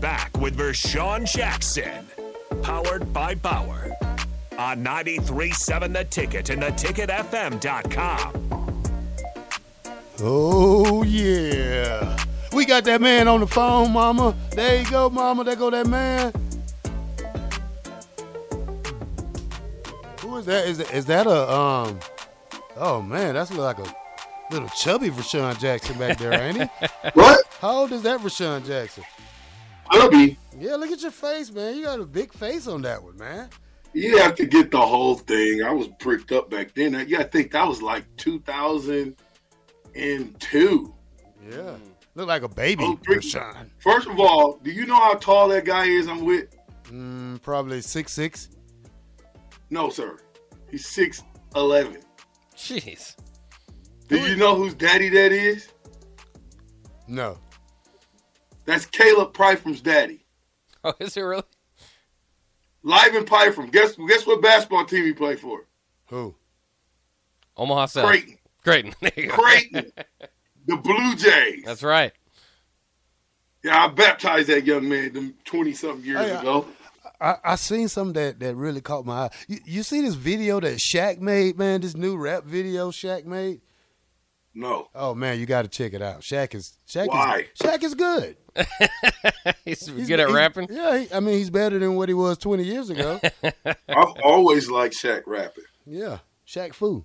back with Vershawn Jackson. Powered by Bauer. On 93.7 The Ticket and theticketfm.com. Oh, yeah. We got that man on the phone, mama. There you go, mama. There go that man. Who is that? Is that, is that a, um, oh, man, that's like a little chubby Vershawn Jackson back there, ain't he? What? How old is that Vershawn Jackson? Chubby. Yeah, look at your face, man. You got a big face on that one, man. You have to get the whole thing. I was pricked up back then. Yeah, I think that was like 2002. Yeah. Look like a baby, Oh, three- First of all, do you know how tall that guy is I'm with? Mm, probably six six. No, sir. He's 6'11. Jeez. Do you know whose daddy that is? No. That's Caleb Pyfrom's daddy. Oh, is it really? Liven Pyfrom. Guess guess what basketball team he played for? Who? Omaha South. Creighton. Creighton. There. Creighton. the Blue Jays. That's right. Yeah, I baptized that young man them 20 something years Hey, I- ago. I, I seen something that, that really caught my eye. You, you see this video that Shaq made, man? This new rap video Shaq made. No. Oh man, you got to check it out. Shaq is Shaq Why? is Shaq is good. He's, He's good at he's- rapping. Yeah, he, I mean he's better than what he was twenty years ago. I've always liked Shaq rapping. yeah, Shaq Fu.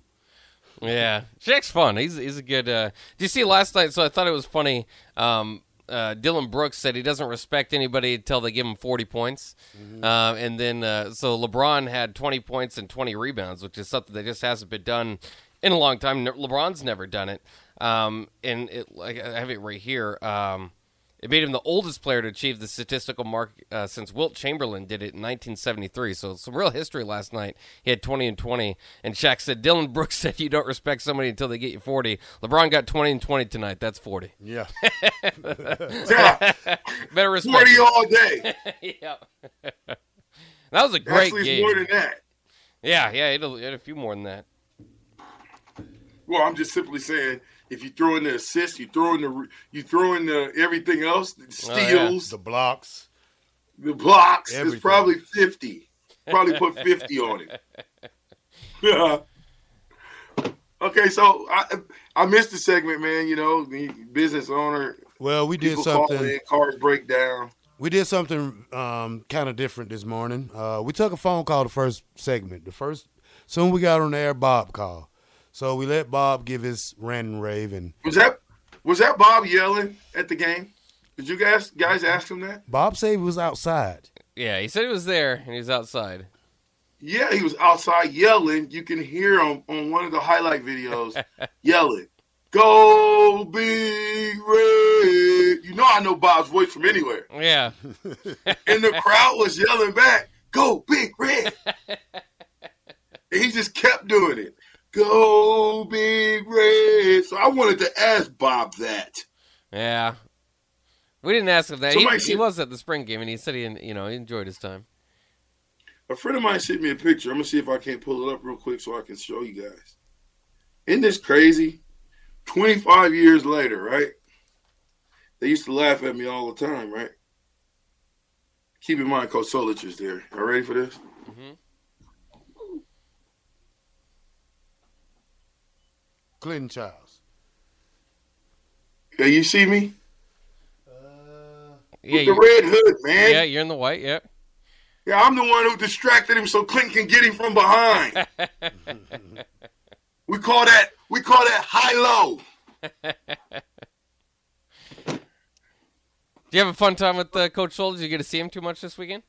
Yeah, Shaq's fun. He's he's a good. Uh, did you see last night? So I thought it was funny. Um, uh, Dillon Brooks said he doesn't respect anybody until they give him forty points, uh, and then uh, so LeBron had twenty points and twenty rebounds, which is something that just hasn't been done in a long time. Ne- LeBron's never done it, um, and it like I have it right here. Um, it made him the oldest player to achieve the statistical mark uh, since Wilt Chamberlain did it in 1973. So some real history last night. He had 20 and 20, and Shaq said Dillon Brooks said you don't respect somebody until they get you 40. LeBron got 20 and 20 tonight. That's 40. Yeah, Yeah, Better respect. 40 all day. yeah. that was a great Actually, it's game. more than that. yeah, yeah, he had, a, he had a few more than that. Well, I'm just simply saying, if you throw in the assist, you throw in the you throw in the everything else, the Oh, yeah. steals, the blocks. the blocks. Everything. It's probably 50. Probably put 50 on it. Yeah. okay, so I I missed the segment, man. You know, the business owner. Well, we did something. in, cars break down. We did something um, kind of different this morning. Uh, we took a phone call the first segment. The first, soon we got on the air, Bob called. So we let Bob give his rant and rave, and Was that was that Bob yelling at the game? Did you guys guys mm-hmm. ask him that? Bob said he was outside. Yeah, he said he was there and he was outside. Yeah, he was outside yelling. You can hear him on one of the highlight videos yelling, "Go Big Red!" You know, I know Bob's voice from anywhere, Yeah. and the crowd was yelling back, "Go Big Red!" and he just kept doing it. Go Big Red! So I wanted to ask Bob that. Yeah. We didn't ask him that. He, Somebody he was at the spring game and he said he, you know, he enjoyed his time. A friend of mine sent me a picture. I'm gonna see if I can't pull it up real quick so I can show you guys. Isn't this crazy? 25 years later, right? They used to laugh at me all the time, right? Keep in mind, Coach Solich is there. Are you ready for this? Mm-hmm. Clinton Childs. Yeah, you see me? Yeah, With the red hood, man. yeah, Yeah. you're in the white. Yep. Yeah. Yeah, I'm the one who distracted him so Clinton can get him from behind. we call that we call that high low. Do you have a fun time with uh, Coach Solich? You get to see him too much this weekend?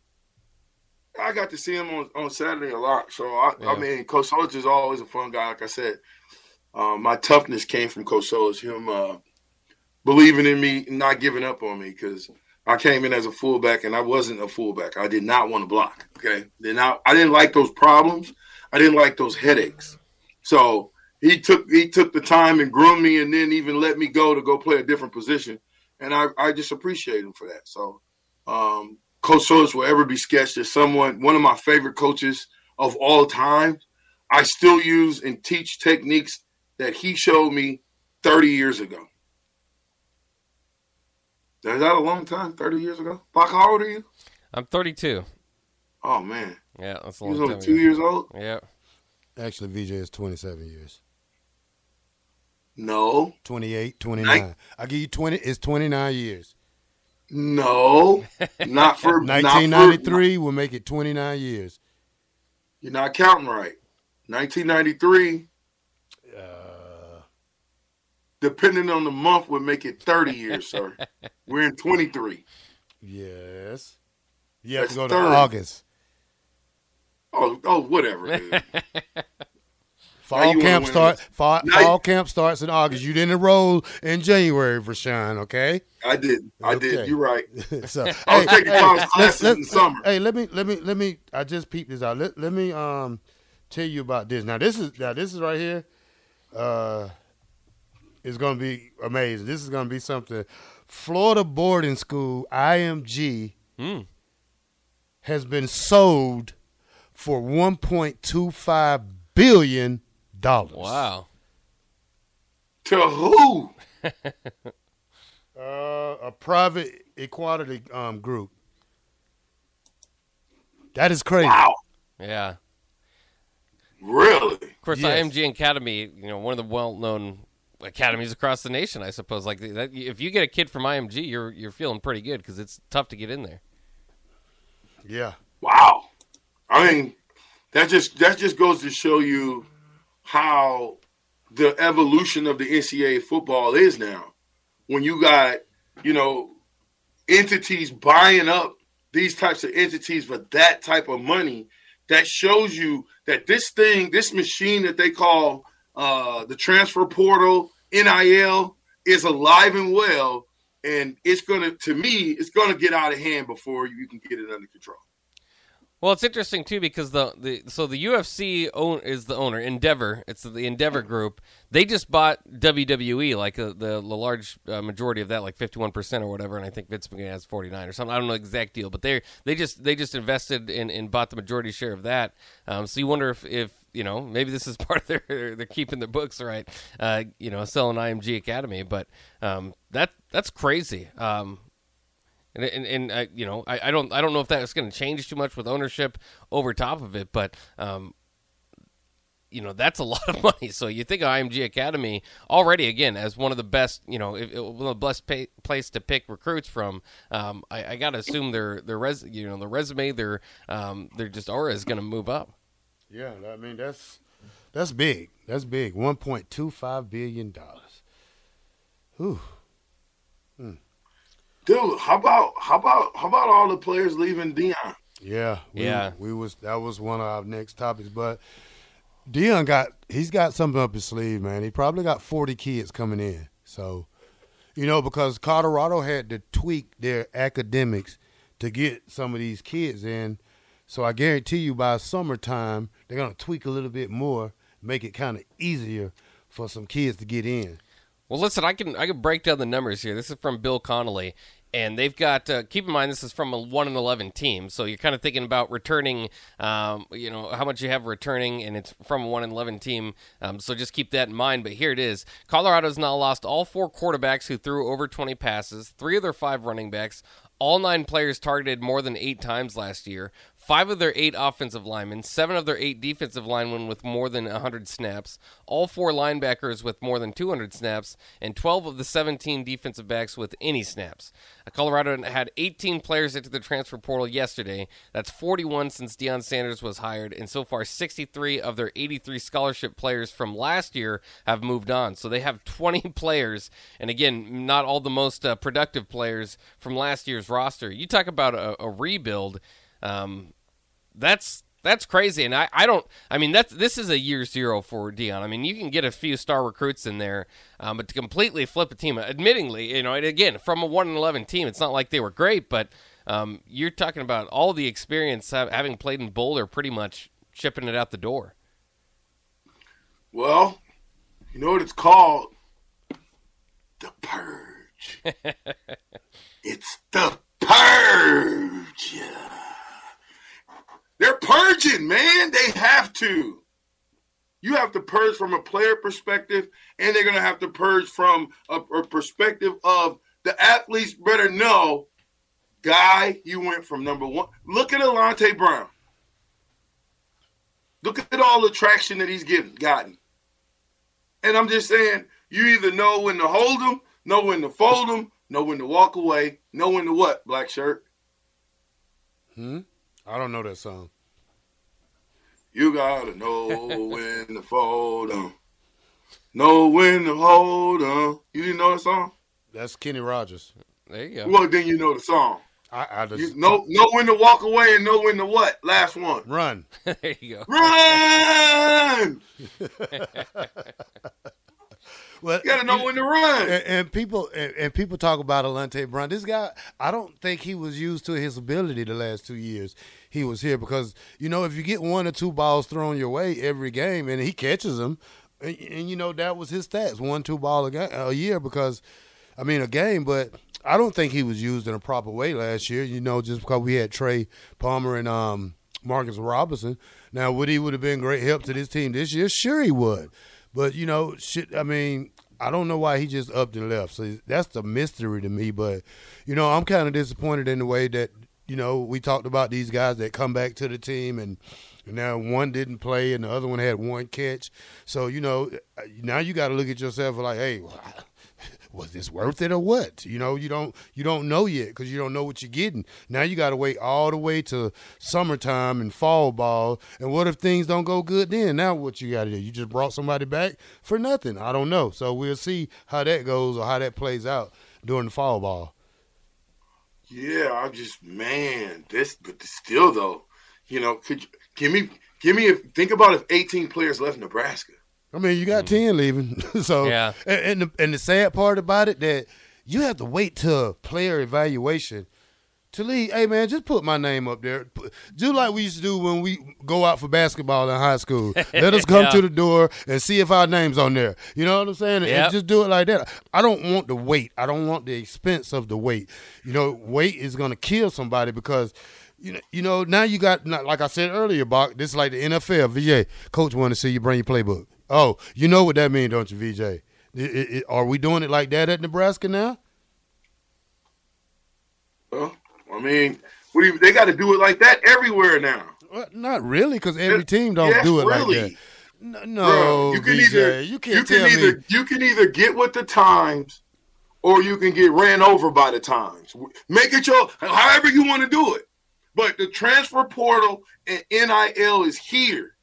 I got to see him on, on Saturday a lot. So I, Yeah. I mean, Coach Solich is always a fun guy. Like I said, um, my toughness came from Coach Solich, him uh, believing in me, not giving up on me because I came in as a fullback and I wasn't a fullback. I did not want to block. Okay, then not. I didn't like those problems. I didn't like those headaches. So he took he took the time and groomed me, and then even let me go to go play a different position. And I, I just appreciate him for that. So um, Coach Solich will ever be sketched as someone, one of my favorite coaches of all time. I still use and teach techniques that he showed me 30 years ago. Is that a long time? Thirty years ago? Bach, how old are you? I'm 32. Oh man, Yeah, that's a he was only two ago. years old. Yeah. Actually, VJ is 27 years. No, 28, 29. I give you 20. It's 29 years. no, not for not for- 1993 will make it 29 years. You're not counting right. 1993, Uh, depending on the month, would make it 30 years, sir. We're in 23. yes. You have to That's go to August. Oh, oh, whatever. Fall camp win start. Fall, fall camp starts in August. You didn't enroll in January, Rashawn. Okay. I did. I Okay. did. You're right. so I was taking college let's- classes let's- in the summer. Hey, let me let me let me. I just peeped this out. Let, let me um tell you about this. Now this is now this is right here. Uh, is going to be amazing. This is going to be something. Florida boarding school IMG Hmm. has been sold for 1.25 billion dollars. Wow. To who? Uh, a private equality um, group. That is crazy. Wow. Yeah. Really? Of course, Yes. IMG Academy, you know, one of the well-known academies across the nation, I suppose. Like that, if you get a kid from IMG, you're you're feeling pretty good because it's tough to get in there. Yeah. Wow. I mean, that just that just goes to show you how the evolution of the NCAA football is now. When you got, you know, entities buying up these types of entities for that type of money, that shows you that this thing, this machine that they call uh, the transfer portal, NIL, is alive and well. And it's gonna, to me, it's gonna get out of hand before you can get it under control. Well, it's interesting too because the, the so the UFC own, is the owner Endeavor. It's the Endeavor Group. They just bought WWE, like uh, the the large uh, majority of that, like fifty one percent or whatever. And I think Vince McMahon has forty nine or something. I don't know the exact deal, but they they just they just invested in and bought the majority share of that. Um, so you wonder if if you know maybe this is part of their they're keeping their books right. Uh, you know, selling IMG Academy, but um, that that's crazy. Um, and and, and uh, you know, I, I don't I don't know if that's going to change too much with ownership over top of it, but um, you know, that's a lot of money. So you think of IMG Academy already again as one of the best, you know, if, one of the best pay, place to pick recruits from. Um, I, I got to assume their their res, you know, the resume, their um, their just aura is going to move up. Yeah, I mean that's that's big. That's big. One point two five billion dollars. Whew. Hmm. Dude, how about how about how about all the players leaving Deion? Yeah, we, Yeah. We was that was one of our next topics, but Deion got he's got something up his sleeve, man. He probably got forty kids coming in. So, you know, because Colorado had to tweak their academics to get some of these kids in. So I guarantee you, by summertime, they're gonna tweak a little bit more, make it kind of easier for some kids to get in. Well, listen, I can I can break down the numbers here. This is from Bill Connelly, and they've got. Uh, keep in mind, this is from a one and eleven team, so you're kind of thinking about returning. Um, you know how much you have returning, and it's from a one and eleven team. Um, so just keep that in mind. But here it is: Colorado's now lost all four quarterbacks who threw over twenty passes, three of their five running backs. All nine players targeted more than eight times last year. Five of their eight offensive linemen, seven of their eight defensive linemen with more than 100 snaps, all four linebackers with more than 200 snaps, and 12 of the 17 defensive backs with any snaps. Uh, Colorado had 18 players into the transfer portal yesterday. That's 41 since Deion Sanders was hired, and so far 63 of their 83 scholarship players from last year have moved on. So they have 20 players, and again, not all the most uh, productive players from last year's roster. You talk about a, a rebuild. Um, that's that's crazy, and I, I don't. I mean, that's this is a year zero for Deion. I mean, you can get a few star recruits in there, um, but to completely flip a team, admittingly, you know, and again, from a one and eleven team, it's not like they were great, but um, you're talking about all the experience having played in Boulder, pretty much shipping it out the door. Well, you know what it's called? The Purge. it's the Purge. They're purging, man. They have to. You have to purge from a player perspective, and they're going to have to purge from a, a perspective of the athletes better know, guy, you went from number one. Look at Alante Brown. Look at all the traction that he's getting, gotten. And I'm just saying, you either know when to hold them, know when to fold them, know when to walk away, know when to what, black shirt? Hmm? I don't know that song. You gotta know when to fold them. Know when to hold them. You didn't know the song? That's Kenny Rogers. There you go. Well, then you know the song. I, I just You know, know when to walk away and know when to what. Last one. run. there you go. Run! Well, You gotta know when to run. and, and people and, and people talk about Alante Brown. This guy, I don't think he was used to his ability the last two years he was here because you know if you get one or two balls thrown your way every game and he catches them, and, and you know that was his stats one two ball a, game, a year because I mean a game, but I don't think he was used in a proper way last year. You know just because we had Trey Palmer and um, Marcus Robinson. Now would he would have been great help to this team this year? Sure he would. But you know, shit. I mean, I don't know why he just upped and left. So that's the mystery to me. But you know, I'm kind of disappointed in the way that you know we talked about these guys that come back to the team and. Now one didn't play and the other one had one catch. So you know uh, now you got to look at yourself like, hey, was this worth it or what? You know, you don't you don't know yet because you don't know what you're getting. Now you got to wait all the way to summertime and fall ball. And what if things don't go good then? Now what you got to do? You just brought somebody back for nothing. I don't know. So we'll see how that goes or how that plays out during the fall ball. Yeah, I'm just man, this but still though, you know, could you, give me give me a, think about if 18 players left Nebraska. I mean, you got mm. ten leaving, so Yeah. And, and the, and the sad part about it that you have to wait till player evaluation to leave. Hey man, just put my name up there. Do like we used to do when we go out for basketball in high school. Let us come Yeah. to the door and see if our name's on there. You know what I'm saying? And just do it like that. I don't want the wait. I don't want the expense of the wait. You know, wait is gonna kill somebody because. You know, you know. Now you got, like I said earlier, Bach. This is like the NFL. VJ, coach want to see you bring your playbook. Oh, you know what that means, don't you, VJ? I- I- I- are we doing it like that at Nebraska now? Well, I mean, what do you, they got to do it like that everywhere now. Well, not really, because every team don't yes, do it really. like that. No, no Bruh, you can VJ, either you can't can tell either me. you can either get with the times, or you can get ran over by the times. Make it your however you want to do it. But the transfer portal and NIL is here.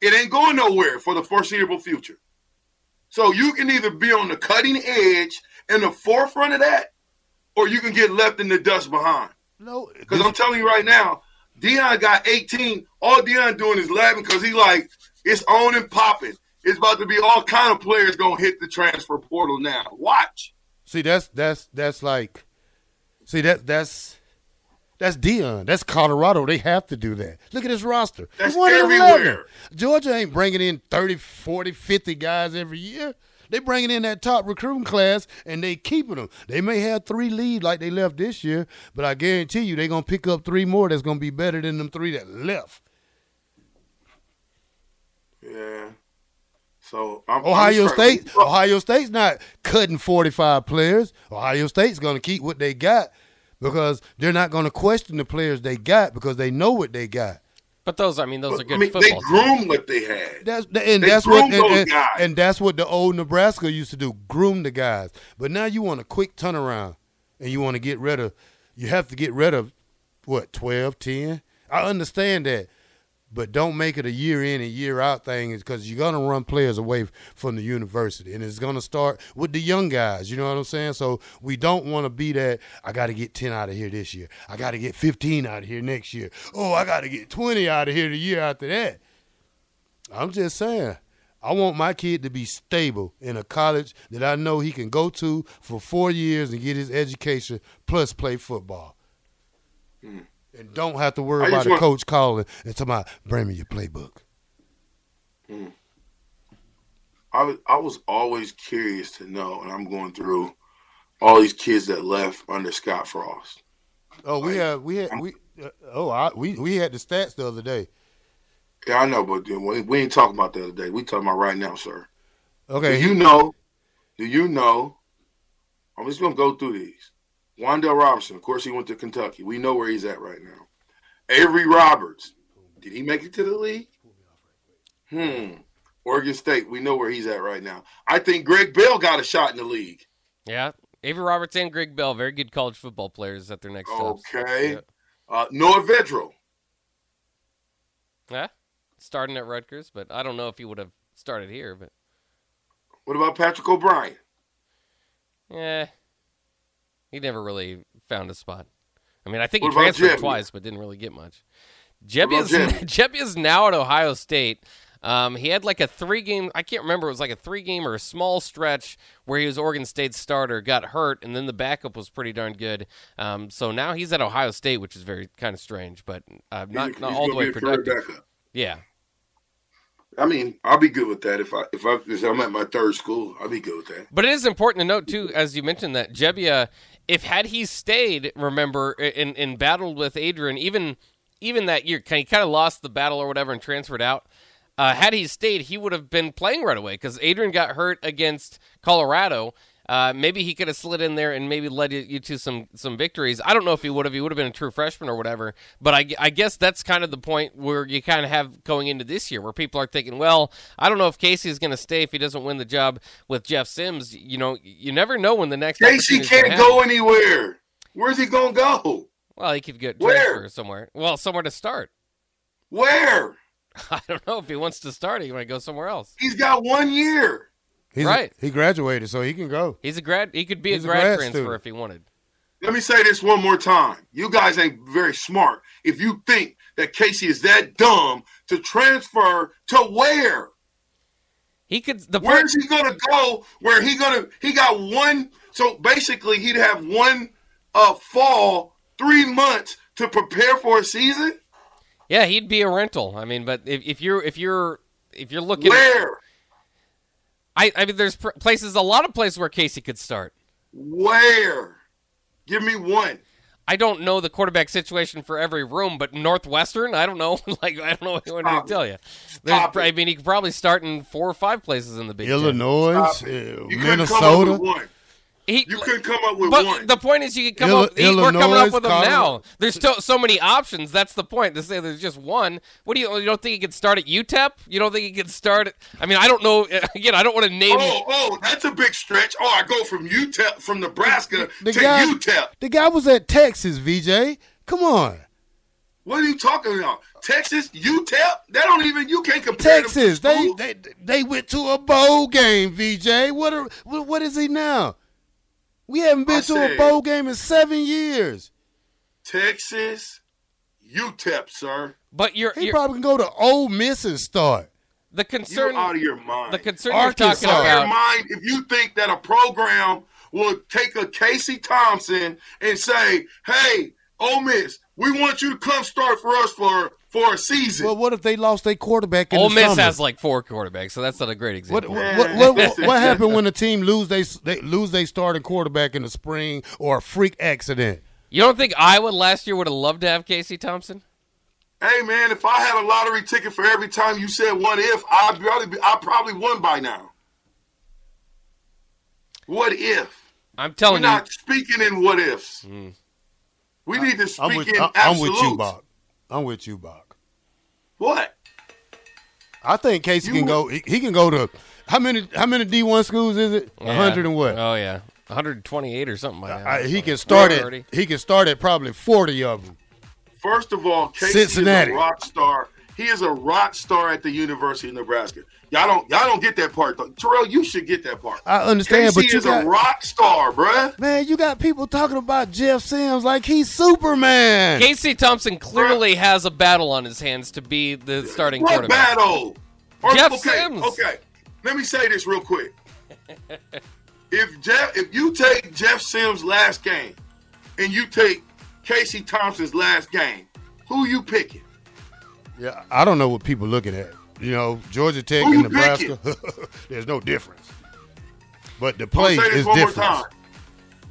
It ain't going nowhere for the foreseeable future. So you can either be on the cutting edge and the forefront of that, or you can get left in the dust behind. No, Because I'm telling you right now, Deion got 18. All Deion doing is laughing because he like it's on and popping. It's about to be all kind of players gonna hit the transfer portal now. Watch. see that's that's that's like, see that that's that's Deion. That's Colorado. They have to do that. Look at his roster. That's one everywhere. Georgia ain't bringing in 30, 40, 50 guys every year. They bringing in that top recruiting class and they keeping them. They may have three lead like they left this year, but I guarantee you they're gonna pick up three more that's gonna be better than them three that left. Yeah. So I'm, I'm Ohio State, Ohio State's not cutting 45 players. Ohio State's going to keep what they got because they're not going to question the players they got because they know what they got. But those, I mean, those are good. I good mean, they football. teams. groomed what they had. That's and They that's what and, those and- guys. and that's what the old Nebraska used to do, groom the guys. But now you want a quick turnaround and you want to get rid of you have to get rid of what, 12, 10? I understand that. But don't make it a year in and year out thing because you're going to run players away from the university. And it's going to start with the young guys. You know what I'm saying? So we don't want to be that, I got to get 10 out of here this year. I got to get 15 out of here next year. Oh, I got to get 20 out of here the year after that. I'm just saying. I want my kid to be stable in a college that I know he can go to for four years and get his education plus play football. Mm. And don't have to worry I about a want- coach calling and talking about, bring me your playbook. I was I was always curious to know, and I'm going through all these kids that left under Scott Frost. Oh, we Like, have we had we uh, oh I, we we had the stats the other day. Yeah, I know, but we, we ain't talking about the other day. We talking about right now, sir. Okay, Do you know? Do you know I'm just gonna go through these. Wan'Dale Robinson, of course, he went to Kentucky. We know where he's at right now. Avery Roberts, did he make it to the league? Hmm. Oregon State, we know where he's at right now. I think Greg Bell got a shot in the league. Yeah, Avery Roberts and Greg Bell, very good college football players at their next. Okay. Yeah. Uh, Noah Vedral. Yeah, starting at Rutgers, but I don't know if he would have started here. But What about Patrick O'Brien? yeah, he never really found a spot. I mean, I think What he transferred Gebbia? twice, but didn't really get much. Gebbia's Gebbia? Gebbia's now at Ohio State. Um, he had like a three game. I can't remember. It was like a three game or a small stretch where he was Oregon State's starter, got hurt, and then the backup was pretty darn good. Um, so now he's at Ohio State, which is very kind of strange, but uh, not He's- not he's all the way be a career productive. Yeah. I mean, I'll be good with that if I if I if I'm at my third school. I'll be good with that. But it is important to note too, as you mentioned that Gebbia, if had he stayed, remember, and and battled with Adrian, even even that year, he kind of lost the battle or whatever and transferred out. Uh, had he stayed, he would have been playing right away because Adrian got hurt against Colorado. Uh, maybe he could have slid in there and maybe led you, to some some victories. I don't know if he would have. He would have been a true freshman or whatever. But I, I guess that's kind of the point where you kind of have going into this year, where people are thinking, well, I don't know if Casey is going to stay if he doesn't win the job with Jeff Sims. You know, you never know when the next Casey can't go anywhere. Where's he gonna go? Well, he could get Where? somewhere. Well, somewhere to start. Where? I don't know if he wants to start. He might go somewhere else. He's got one year. He's Right. he graduated, so he can go. He's a grad. He could be He's a a grad, grad transfer student. if he wanted. Let me say this one more time. You guys ain't very smart if you think that Casey is that dumb to transfer to where? He could. The Where point, he gonna go? Where he gonna? He got one. So basically, he'd have one uh fall, three months to prepare for a season. yeah, he'd be a rental. I mean, but if, if you're if you're if you're looking, Where? I I mean, there's pr- places, a lot of places where Casey could start. Where? Give me one. I don't know the quarterback situation for every room, but Northwestern, I don't know. like I don't know what you to tell you. There's, Stop I mean, he could probably start in four or five places in the Big Ten. Illinois, uh, You come with Minnesota. One. He, You couldn't come up with But one. the point is, you can come Ill- up. he- we're coming up with them now. There's still so many options. That's the point. To say there's just one. What do you? You don't think he could start at UTEP? You don't think he could start? At, I mean, I don't know. Again, I don't want to name. Oh, oh, that's a big stretch. Oh, I go from UTEP, from Nebraska The to guy- UTEP. The guy was at Texas, VJ. Come on. What are you talking about? Texas, UTEP? They don't even you can't compare them to Texas. They, they they went to a bowl game, VJ. What are what, what is he now? We haven't been I to a bowl game in seven years. Texas, UTEP, sir. But you're, He you're probably can go to Ole Miss and start. the concern. You're out of your mind. The concern Arkansas. you're out talking of your mind if you think that a program will take a Casey Thompson and say, "Hey, Ole Miss, we want you to come start for us for for a season." Well, what if they lost their quarterback in Ole the Miss summer? has like four quarterbacks, so that's not a great What example. what, what, what, what happened when a team lose they, they lose they starting quarterback in the spring or a freak accident? You don't think Iowa last year would have loved to have Casey Thompson? hey, man, if I had a lottery ticket for every time you said "what if," I'd probably be, I probably won by now. What if? I'm We're telling you. not speaking in what ifs. Mm. We need to speak I'm with, in I- I'm with you, absolutes. Bach. I'm with you, Bach. What? I think Casey You can go. He, he can go to how many? How many D one schools is it? A Yeah. hundred and what? Oh yeah, 128 or something like that. I, he can start at. 130. He can start at probably forty of them. First of all, Casey Cincinnati. is a rock star. He is a rock star at the University of Nebraska. Y'all don't y'all don't get that part though. Terrell, you should get that part. I understand, Casey but you is got a rock star, bruh. man. You got people talking about Jeff Sims like he's Superman. Casey Thompson clearly has a battle on his hands to be the starting What quarterback. battle? Or- Jeff okay, Sims. Okay. Let me say this real quick. if Jeff if you take Jeff Sims' last game and you take Casey Thompson's last game, who you picking? Yeah, I don't know what people looking at. You know, Georgia Tech Who and Nebraska. there's no difference. But the Let play say this is one different. more time.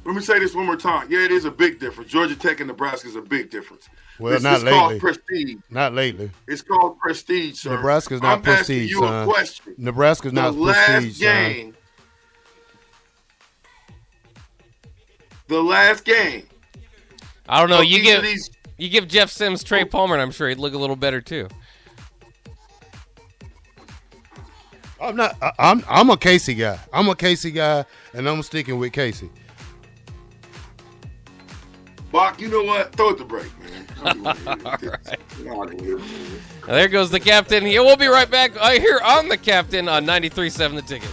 Let me say this one more time. Yeah, it is a big difference. Georgia Tech and Nebraska is a big difference. Well, This not is called lately. prestige. Not lately. It's called prestige, sir. Nebraska's not I'm prestige, you son. a question. Nebraska's The not last prestige, son. game, the last game. I don't know. You get these you give Jeff Sims Trey Palmer, and I'm sure he'd look a little better too. I'm not. I, I'm. I'm a Casey guy. I'm a Casey guy, and I'm sticking with Casey. Bach, you know what? Throw it the break, man. I don't wanna hear this. I don't wanna hear this. There goes the captain. Yeah, we'll be right back uh, here on the captain on 93.7 The Ticket.